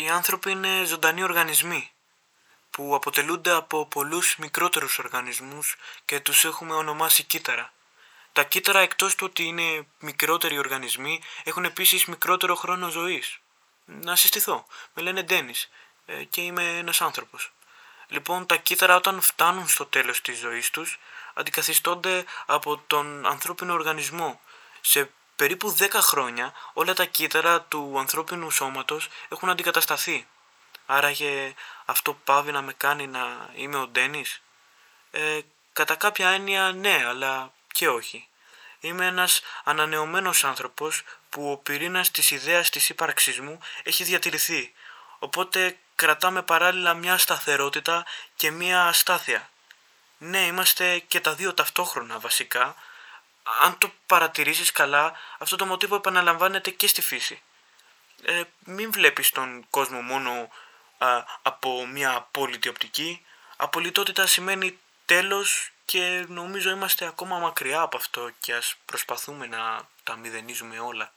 Οι άνθρωποι είναι ζωντανοί οργανισμοί που αποτελούνται από πολλούς μικρότερους οργανισμούς και τους έχουμε ονομάσει κύτταρα. Τα κύτταρα εκτός του ότι είναι μικρότεροι οργανισμοί έχουν επίσης μικρότερο χρόνο ζωής. Να συστηθώ. Με λένε Ντένις ε, και είμαι ένας άνθρωπος. Λοιπόν, τα κύτταρα όταν φτάνουν στο τέλος της ζωής τους αντικαθιστώνται από τον ανθρώπινο οργανισμό. Σε περίπου 10 χρόνια όλα τα κύτταρα του ανθρώπινου σώματος έχουν αντικατασταθεί. Άραγε αυτό πάβει να με κάνει να είμαι ο Ντένις; Ε, κατά κάποια έννοια ναι, αλλά και όχι. Είμαι ένας ανανεωμένος άνθρωπος που ο πυρήνας της ιδέας της ύπαρξής μου έχει διατηρηθεί. Οπότε κρατάμε παράλληλα μια σταθερότητα και μια αστάθεια. Ναι, είμαστε και τα δύο ταυτόχρονα βασικά. Αν το παρατηρήσεις καλά, αυτό το μοτίβο επαναλαμβάνεται και στη φύση. Ε, μην βλέπεις τον κόσμο μόνο από μια απόλυτη οπτική. Απολυτότητα σημαίνει τέλος και νομίζω είμαστε ακόμα μακριά από αυτό και ας προσπαθούμε να τα μηδενίζουμε όλα.